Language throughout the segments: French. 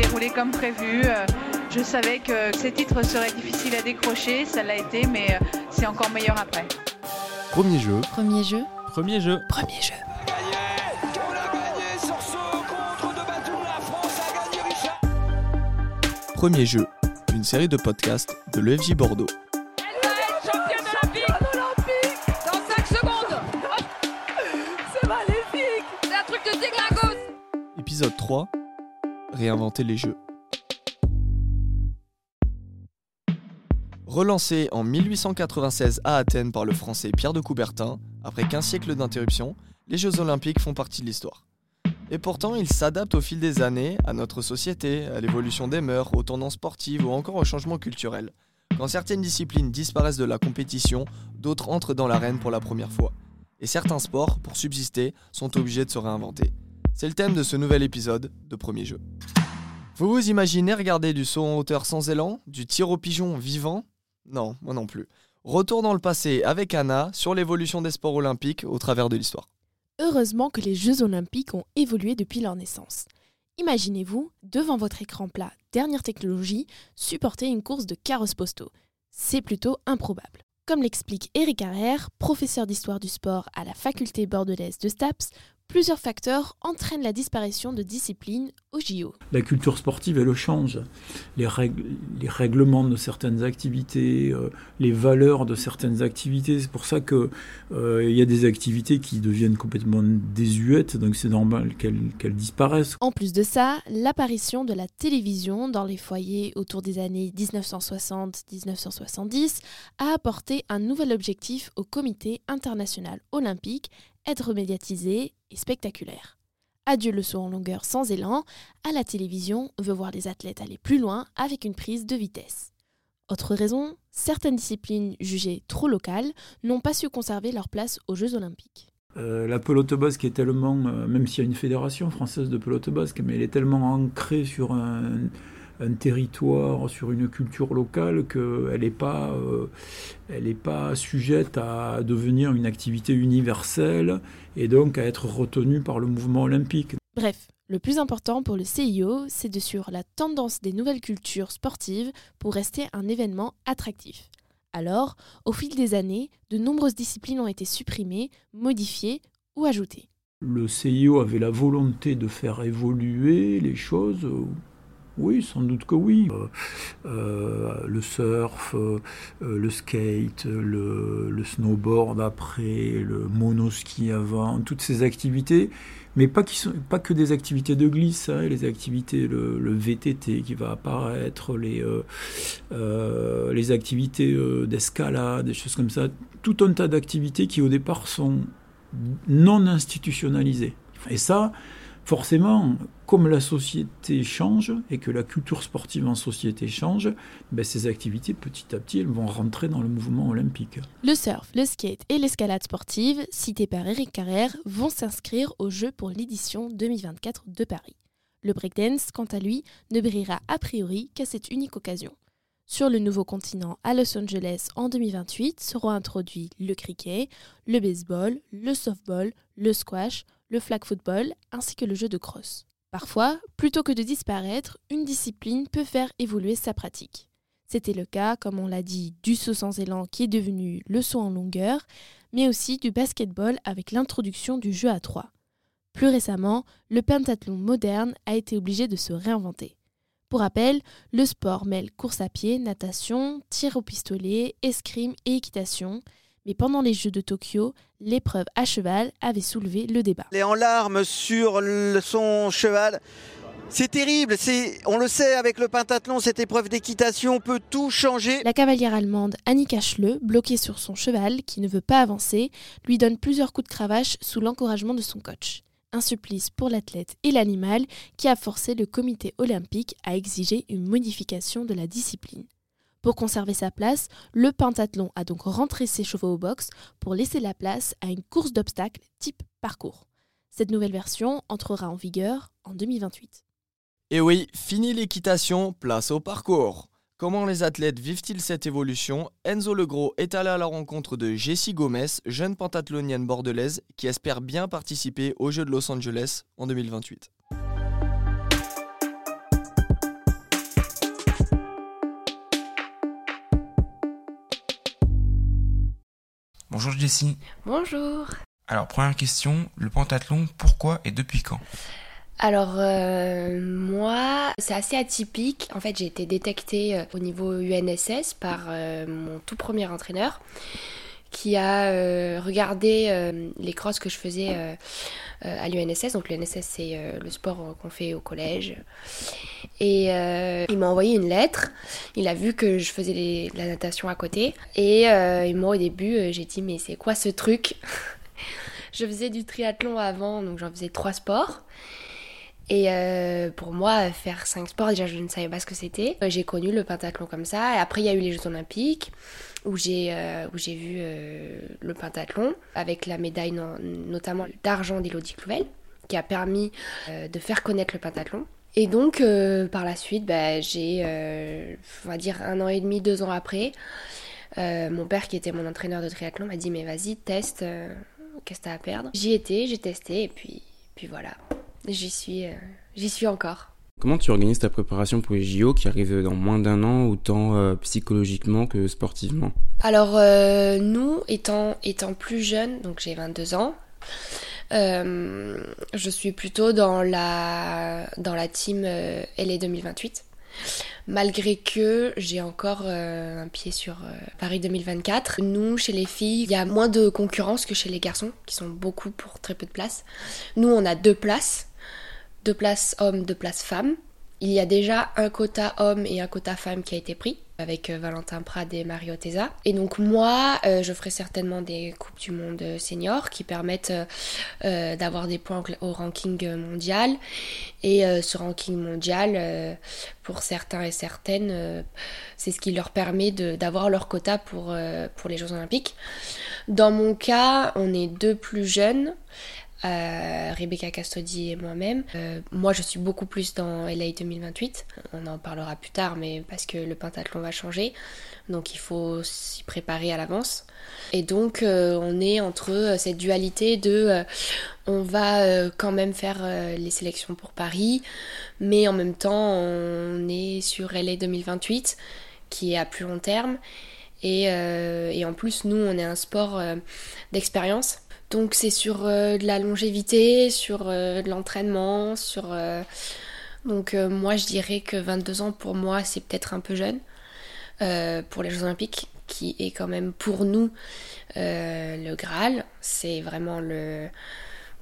déroulé comme prévu. Euh, je savais que ces titres seraient difficiles à décrocher, ça l'a été, mais euh, c'est encore meilleur après. Premier jeu. Premier jeu. Premier jeu. Premier jeu. Premier jeu, une série de podcasts de l'EFJ Bordeaux. Elle va être championne olympique Dans 5 secondes C'est maléfique C'est un truc de déglingos Épisode 3 Réinventer les jeux. Relancé en 1896 à Athènes par le français Pierre de Coubertin, après 15 siècles d'interruption, les Jeux olympiques font partie de l'histoire. Et pourtant, ils s'adaptent au fil des années à notre société, à l'évolution des mœurs, aux tendances sportives ou encore au changement culturel. Quand certaines disciplines disparaissent de la compétition, d'autres entrent dans l'arène pour la première fois. Et certains sports, pour subsister, sont obligés de se réinventer. C'est le thème de ce nouvel épisode de Premier Jeu. Vous vous imaginez regarder du saut en hauteur sans élan, du tir au pigeon vivant? Non, moi non plus. Retour dans le passé avec Anna sur l'évolution des sports olympiques au travers de l'histoire. Heureusement que les Jeux olympiques ont évolué depuis leur naissance. Imaginez-vous, devant votre écran plat, dernière technologie, supporter une course de carrosses postaux. C'est plutôt improbable. Comme l'explique Eric Carrère, professeur d'histoire du sport à la faculté bordelaise de STAPS, plusieurs facteurs entraînent la disparition de disciplines au JO. La culture sportive, elle change. Les, règles, les règlements de certaines activités, euh, les valeurs de certaines activités. C'est pour ça qu'il euh, y a des activités qui deviennent complètement désuètes, donc c'est normal qu'elles qu'elles disparaissent. En plus de ça, l'apparition de la télévision dans les foyers autour des années 1960-1970 a apporté un nouvel objectif au Comité international olympique être médiatisé et spectaculaire. Adieu le saut en longueur sans élan, à la télévision veut voir les athlètes aller plus loin avec une prise de vitesse. Autre raison, certaines disciplines jugées trop locales n'ont pas su conserver leur place aux Jeux olympiques. Euh, la pelote basque est tellement, euh, même s'il y a une fédération française de pelote basque, mais elle est tellement ancrée sur un, un territoire, sur une culture locale, qu'elle n'est pas, euh, elle est pas sujette à devenir une activité universelle et donc à être retenue par le mouvement olympique. Bref, le plus important pour le CIO, c'est de suivre la tendance des nouvelles cultures sportives pour rester un événement attractif. Alors, au fil des années, de nombreuses disciplines ont été supprimées, modifiées ou ajoutées. Le CIO avait la volonté de faire évoluer les choses oui, sans doute que oui. Euh, euh, le surf, euh, le skate, le, snowboard après, le monoski avant, toutes ces activités, mais pas, qui sont, pas que des activités de glisse, hein, les activités, le, VTT qui va apparaître, les, les activités d'escalade, des choses comme ça, tout un tas d'activités qui au départ sont non institutionnalisées. Et ça, forcément, comme la société change et que la culture sportive en société change, ben ces activités, petit à petit, elles vont rentrer dans le mouvement olympique. Le surf, le skate et l'escalade sportive, cités par Eric Carrère, vont s'inscrire aux Jeux pour l'édition 2024 de Paris. Le breakdance, quant à lui, ne brillera a priori qu'à cette unique occasion. Sur le nouveau continent à Los Angeles en 2028 seront introduits le cricket, le baseball, le softball, le squash, le flag football ainsi que le jeu de crosse. Parfois, plutôt que de disparaître, une discipline peut faire évoluer sa pratique. C'était le cas, comme on l'a dit, du saut sans élan qui est devenu le saut en longueur, mais aussi du basketball avec l'introduction du jeu à trois. Plus récemment, le pentathlon moderne a été obligé de se réinventer. Pour rappel, le sport mêle course à pied, natation, tir au pistolet, escrime et équitation, mais pendant les Jeux de Tokyo, l'épreuve à cheval avait soulevé le débat. Elle est en larmes sur son cheval. C'est terrible, on le sait avec le pentathlon, cette épreuve d'équitation peut tout changer. La cavalière allemande Annika Schle, bloquée sur son cheval qui ne veut pas avancer, lui donne plusieurs coups de cravache sous l'encouragement de son coach. Un supplice pour l'athlète et l'animal qui a forcé le comité olympique à exiger une modification de la discipline. Pour conserver sa place, le pentathlon a donc rentré ses chevaux au box pour laisser la place à une course d'obstacles type parcours. Cette nouvelle version entrera en vigueur en 2028. Et oui, fini l'équitation, place au parcours. Comment les athlètes vivent-ils cette évolution? Enzo Legros est allé à la rencontre de Jessie Gomez, jeune pentathlonienne bordelaise qui espère bien participer aux Jeux de Los Angeles en 2028. Bonjour Jessie. Bonjour. Alors première question, le pentathlon, pourquoi et depuis quand? Alors euh, moi, c'est assez atypique. En fait, j'ai été détectée euh, au niveau UNSS par euh, mon tout premier entraîneur qui a regardé les crosses que je faisais à l'UNSS. Donc l'UNSS, c'est le sport qu'on fait au collège. Et il m'a envoyé une lettre. Il a vu que je faisais la natation à côté. Et moi, au début, j'ai dit, mais c'est quoi ce truc? Je faisais du triathlon avant, donc j'en faisais trois sports. Et euh, pour moi, faire cinq sports, déjà je ne savais pas ce que c'était. Euh, j'ai connu le pentathlon comme ça. Et après, il y a eu les Jeux Olympiques où j'ai euh, où j'ai vu le pentathlon avec la médaille notamment d'argent d'Elodie Clouvel qui a permis de faire connaître le pentathlon. Et donc, par la suite, bah, j'ai, on va dire, un an et demi, deux ans après, mon père, qui était mon entraîneur de triathlon, m'a dit Mais vas-y, teste, qu'est-ce que t'as à perdre? J'y étais, j'ai testé, et puis, puis voilà j'y suis, euh, j'y suis encore. Comment tu organises ta préparation pour les JO qui arrivent dans moins d'un an, autant euh, psychologiquement que sportivement? Alors, euh, nous, étant, étant plus jeunes, donc j'ai 22 ans, je suis plutôt dans la, dans la team LA 2028. Malgré que j'ai encore un pied sur Paris 2024. Nous, chez les filles, il y a moins de concurrence que chez les garçons, qui sont beaucoup pour très peu de places. Nous, on a deux places deux places hommes, deux places femmes. Il y a déjà un quota homme et un quota femme qui a été pris avec euh, Valentin Prade et Mario Tesa. Et donc moi, euh, je ferai certainement des Coupes du Monde senior qui permettent euh, d'avoir des points au ranking mondial. Et ce ranking mondial, pour certains et certaines, c'est ce qui leur permet d'avoir leur quota pour, pour les Jeux Olympiques. Dans mon cas, on est deux plus jeunes. Euh, Rebecca Castodi et moi-même. Euh, moi, je suis beaucoup plus dans LA 2028. On en parlera plus tard, mais parce que le pentathlon va changer. Donc, il faut s'y préparer à l'avance. Et donc, euh, on est entre cette dualité de on va quand même faire les sélections pour Paris, mais en même temps, on est sur LA 2028 qui est à plus long terme. Et en plus, nous, on est un sport d'expérience. Donc c'est sur euh, de la longévité, sur euh, de l'entraînement, sur... Euh, donc moi je dirais que 22 ans pour moi c'est peut-être un peu jeune pour les Jeux Olympiques, qui est quand même pour nous le Graal. C'est vraiment le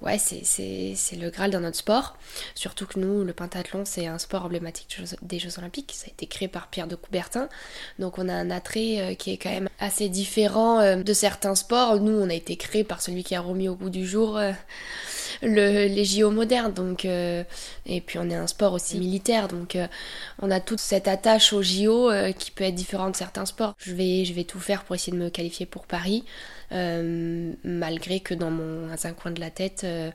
ouais, c'est le Graal dans notre sport. Surtout que nous, le pentathlon, c'est un sport emblématique des Jeux Olympiques. Ça a été créé par Pierre de Coubertin. Donc on a un attrait euh, qui est quand même assez différent euh, de certains sports. Nous, on a été créé par celui qui a remis au bout du jour euh, le, les JO modernes. Donc, et puis on est un sport aussi militaire. Donc on a toute cette attache aux JO qui peut être différente de certains sports. Je vais, je vais tout faire pour essayer de me qualifier pour Paris. Euh, malgré que dans mon un coin de la tête, euh,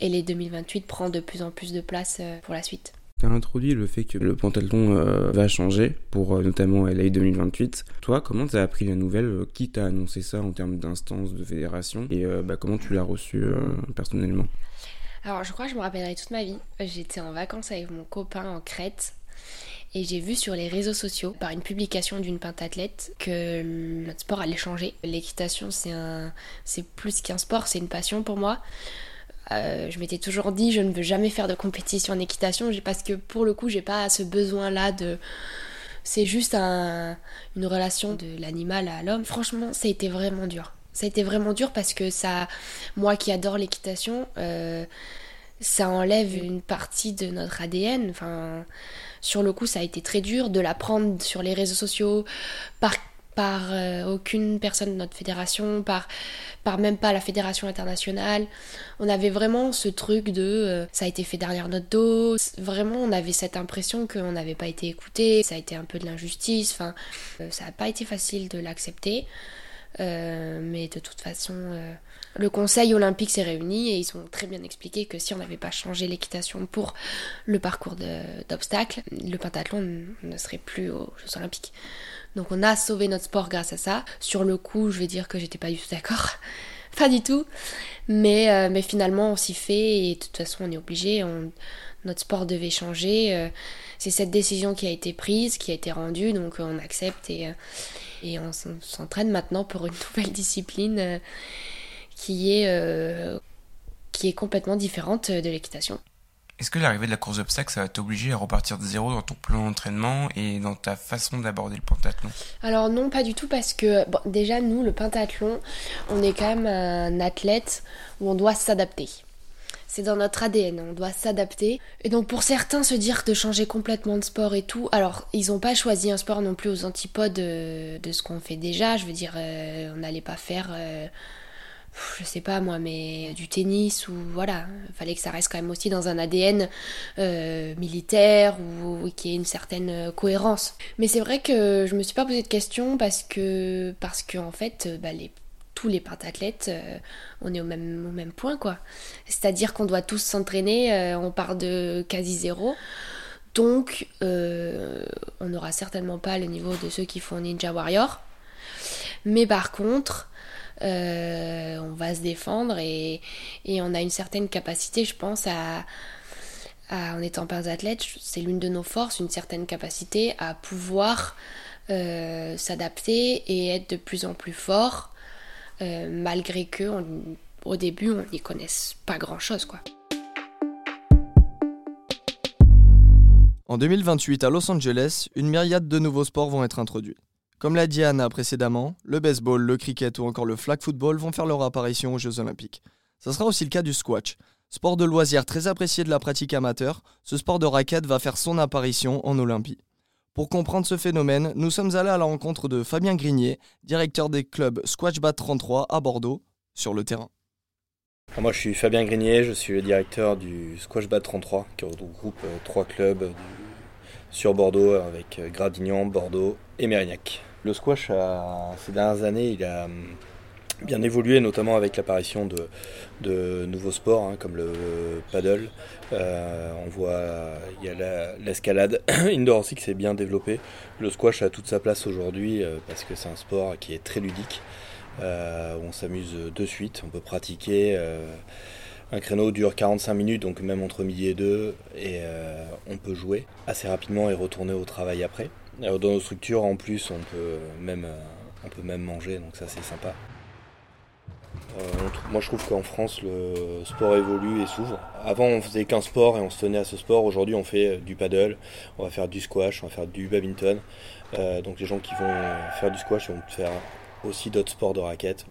et les 2028 prend de plus en plus de place euh, pour la suite. Tu as introduit le fait que le pantalon va changer pour notamment LA 2028. Toi, comment tu as appris la nouvelle? Qui t'a annoncé ça en termes d'instance, de fédération? Et bah, comment tu l'as reçu personnellement? Alors, je crois que je me rappellerai toute ma vie. J'étais en vacances avec mon copain en Crète et j'ai vu sur les réseaux sociaux, par une publication d'une pentathlète, que notre sport allait changer. L'équitation, c'est un, c'est plus qu'un sport, c'est une passion pour moi. Euh, je m'étais toujours dit, je ne veux jamais faire de compétition en équitation, parce que pour le coup, j'ai pas ce besoin-là de. C'est juste un, une relation de l'animal à l'homme. Franchement, ça a été vraiment dur. Ça a été vraiment dur parce que ça, moi qui adore l'équitation, euh, ça enlève une partie de notre ADN. Enfin, sur le coup, ça a été très dur de l'apprendre sur les réseaux sociaux par par euh, aucune personne de notre fédération, par, par même pas la fédération internationale. On avait vraiment ce truc de euh, ça a été fait derrière notre dos. Vraiment, on avait cette impression qu'on n'avait pas été écouté. Ça a été un peu de l'injustice. Enfin, euh, ça n'a pas été facile de l'accepter. Mais de toute façon, le conseil olympique s'est réuni et ils ont très bien expliqué que si on n'avait pas changé l'équitation pour le parcours d'obstacles, le pentathlon ne serait plus aux Jeux olympiques. Donc on a sauvé notre sport grâce à ça. Sur le coup, je vais dire que j'étais pas du tout d'accord. pas du tout. Mais, euh, mais finalement, on s'y fait et de toute façon, on est obligé. Notre sport devait changer. c'est cette décision qui a été prise, qui a été rendue, donc on accepte et, et on s'entraîne maintenant pour une nouvelle discipline qui est, qui est complètement différente de l'équitation. Est-ce que l'arrivée de la course d'obstacles, ça va t'obliger à repartir de zéro dans ton plan d'entraînement et dans ta façon d'aborder le pentathlon? Alors non, pas du tout, parce que bon, déjà, nous, le pentathlon, on est quand même un athlète où on doit s'adapter. C'est dans notre ADN, on doit s'adapter. Et donc pour certains, se dire de changer complètement de sport et tout, alors ils n'ont pas choisi un sport non plus aux antipodes de, ce qu'on fait déjà. Je veux dire, euh, on n'allait pas faire... Euh, je sais pas moi, mais du tennis ou voilà, il fallait que ça reste quand même aussi dans un ADN euh, militaire ou, qu'il y ait une certaine euh, cohérence. Mais c'est vrai que je me suis pas posé de questions parce que parce en fait, bah, les, tous les pentathlètes, euh, on est au même, point quoi. C'est-à-dire qu'on doit tous s'entraîner, on part de quasi zéro. Donc, on n'aura certainement pas le niveau de ceux qui font Ninja Warrior. Mais par contre, euh, on va se défendre et, on a une certaine capacité, je pense, à, en étant pas athlète, c'est l'une de nos forces, une certaine capacité à pouvoir euh, s'adapter et être de plus en plus fort, euh, malgré que au début on n'y connaisse pas grand chose, quoi. En 2028 à Los Angeles, une myriade de nouveaux sports vont être introduits. Comme l'a dit Anna précédemment, le baseball, le cricket ou encore le flag football vont faire leur apparition aux Jeux Olympiques. Ce sera aussi le cas du squash. Sport de loisir très apprécié de la pratique amateur, ce sport de raquette va faire son apparition en Olympie. Pour comprendre ce phénomène, nous sommes allés à la rencontre de Fabien Grignier, directeur des clubs Squash Bat 33 à Bordeaux, sur le terrain. Moi je suis Fabien Grignier, je suis le directeur du Squash Bat 33 qui regroupe euh, trois clubs sur Bordeaux avec euh, Gradignan, Bordeaux et Mérignac. Le squash, ces dernières années, il a hum, bien évolué, notamment avec l'apparition de, nouveaux sports hein, comme le paddle. Euh, on voit, il y a l'escalade indoor aussi qui s'est bien développé. Le squash a toute sa place aujourd'hui euh, parce que c'est un sport qui est très ludique, euh, on s'amuse de suite, on peut pratiquer. Un créneau dure 45 minutes, donc même entre midi et deux, et on peut jouer assez rapidement et retourner au travail après dans nos structures, en plus, on peut même, on peut même manger, donc ça c'est sympa. Euh, moi je trouve qu'en France le sport évolue et s'ouvre. Avant on faisait qu'un sport et on se tenait à ce sport. Aujourd'hui on fait euh, du paddle, on va faire du squash, on va faire du badminton. donc les gens qui vont faire du squash vont faire aussi d'autres sports de raquettes,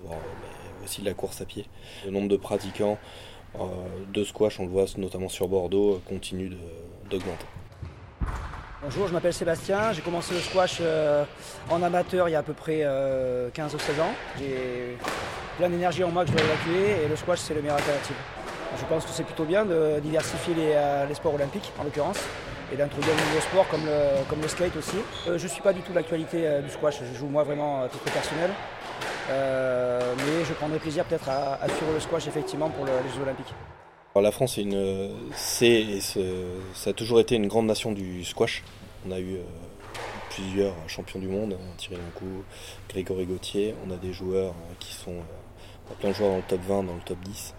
aussi de la course à pied. Le nombre de pratiquants de squash, on le voit notamment sur Bordeaux, continue d'augmenter. Bonjour, je m'appelle Sébastien. J'ai commencé le squash euh, en amateur il y a à peu près 15 euh, ou 16 ans. Plein d'énergie en moi que je dois évacuer et le squash c'est le meilleur alternative. Je pense que c'est plutôt bien de diversifier euh, les, sports olympiques en l'occurrence et d'introduire de nouveaux sports comme le, skate aussi. je ne suis pas du tout l'actualité du squash, je joue moi vraiment à titre personnel. mais je prendrai plaisir peut-être à, suivre le squash effectivement pour les Jeux Olympiques. la France, c'est, ça a toujours été une grande nation du squash. On a eu euh, plusieurs champions du monde, hein, Thierry Lancou, Grégory Gauthier. On a des joueurs euh, qui sont euh, plein de joueurs dans le top 20, dans le top 10.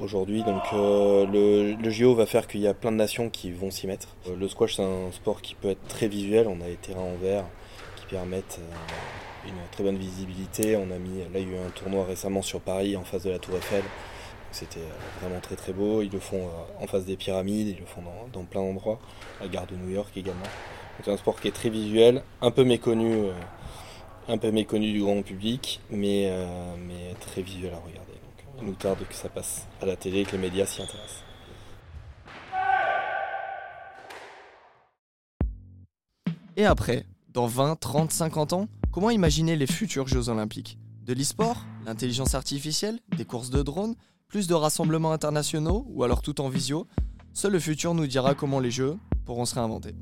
aujourd'hui. Donc le, le, JO va faire qu'il y a plein de nations qui vont s'y mettre. le squash c'est un sport qui peut être très visuel. On a des terrains en verre qui permettent une très bonne visibilité. On a mis, là il y a eu un tournoi récemment sur Paris en face de la Tour Eiffel. C'était euh, vraiment très très beau. Ils le font euh, en face des pyramides, ils le font dans, plein d'endroits, la gare de New York également. C'est un sport qui est très visuel, un peu méconnu, euh, un peu méconnu du grand public, mais, mais très visuel à regarder. Donc, il nous tarde que ça passe à la télé, que les médias s'y intéressent. Et après, dans 20, 30, 50 ans, comment imaginer les futurs Jeux Olympiques? De l'e-sport L'intelligence artificielle Des courses de drones plus de rassemblements internationaux ou alors tout en visio? Seul le futur nous dira comment les jeux pourront se réinventer.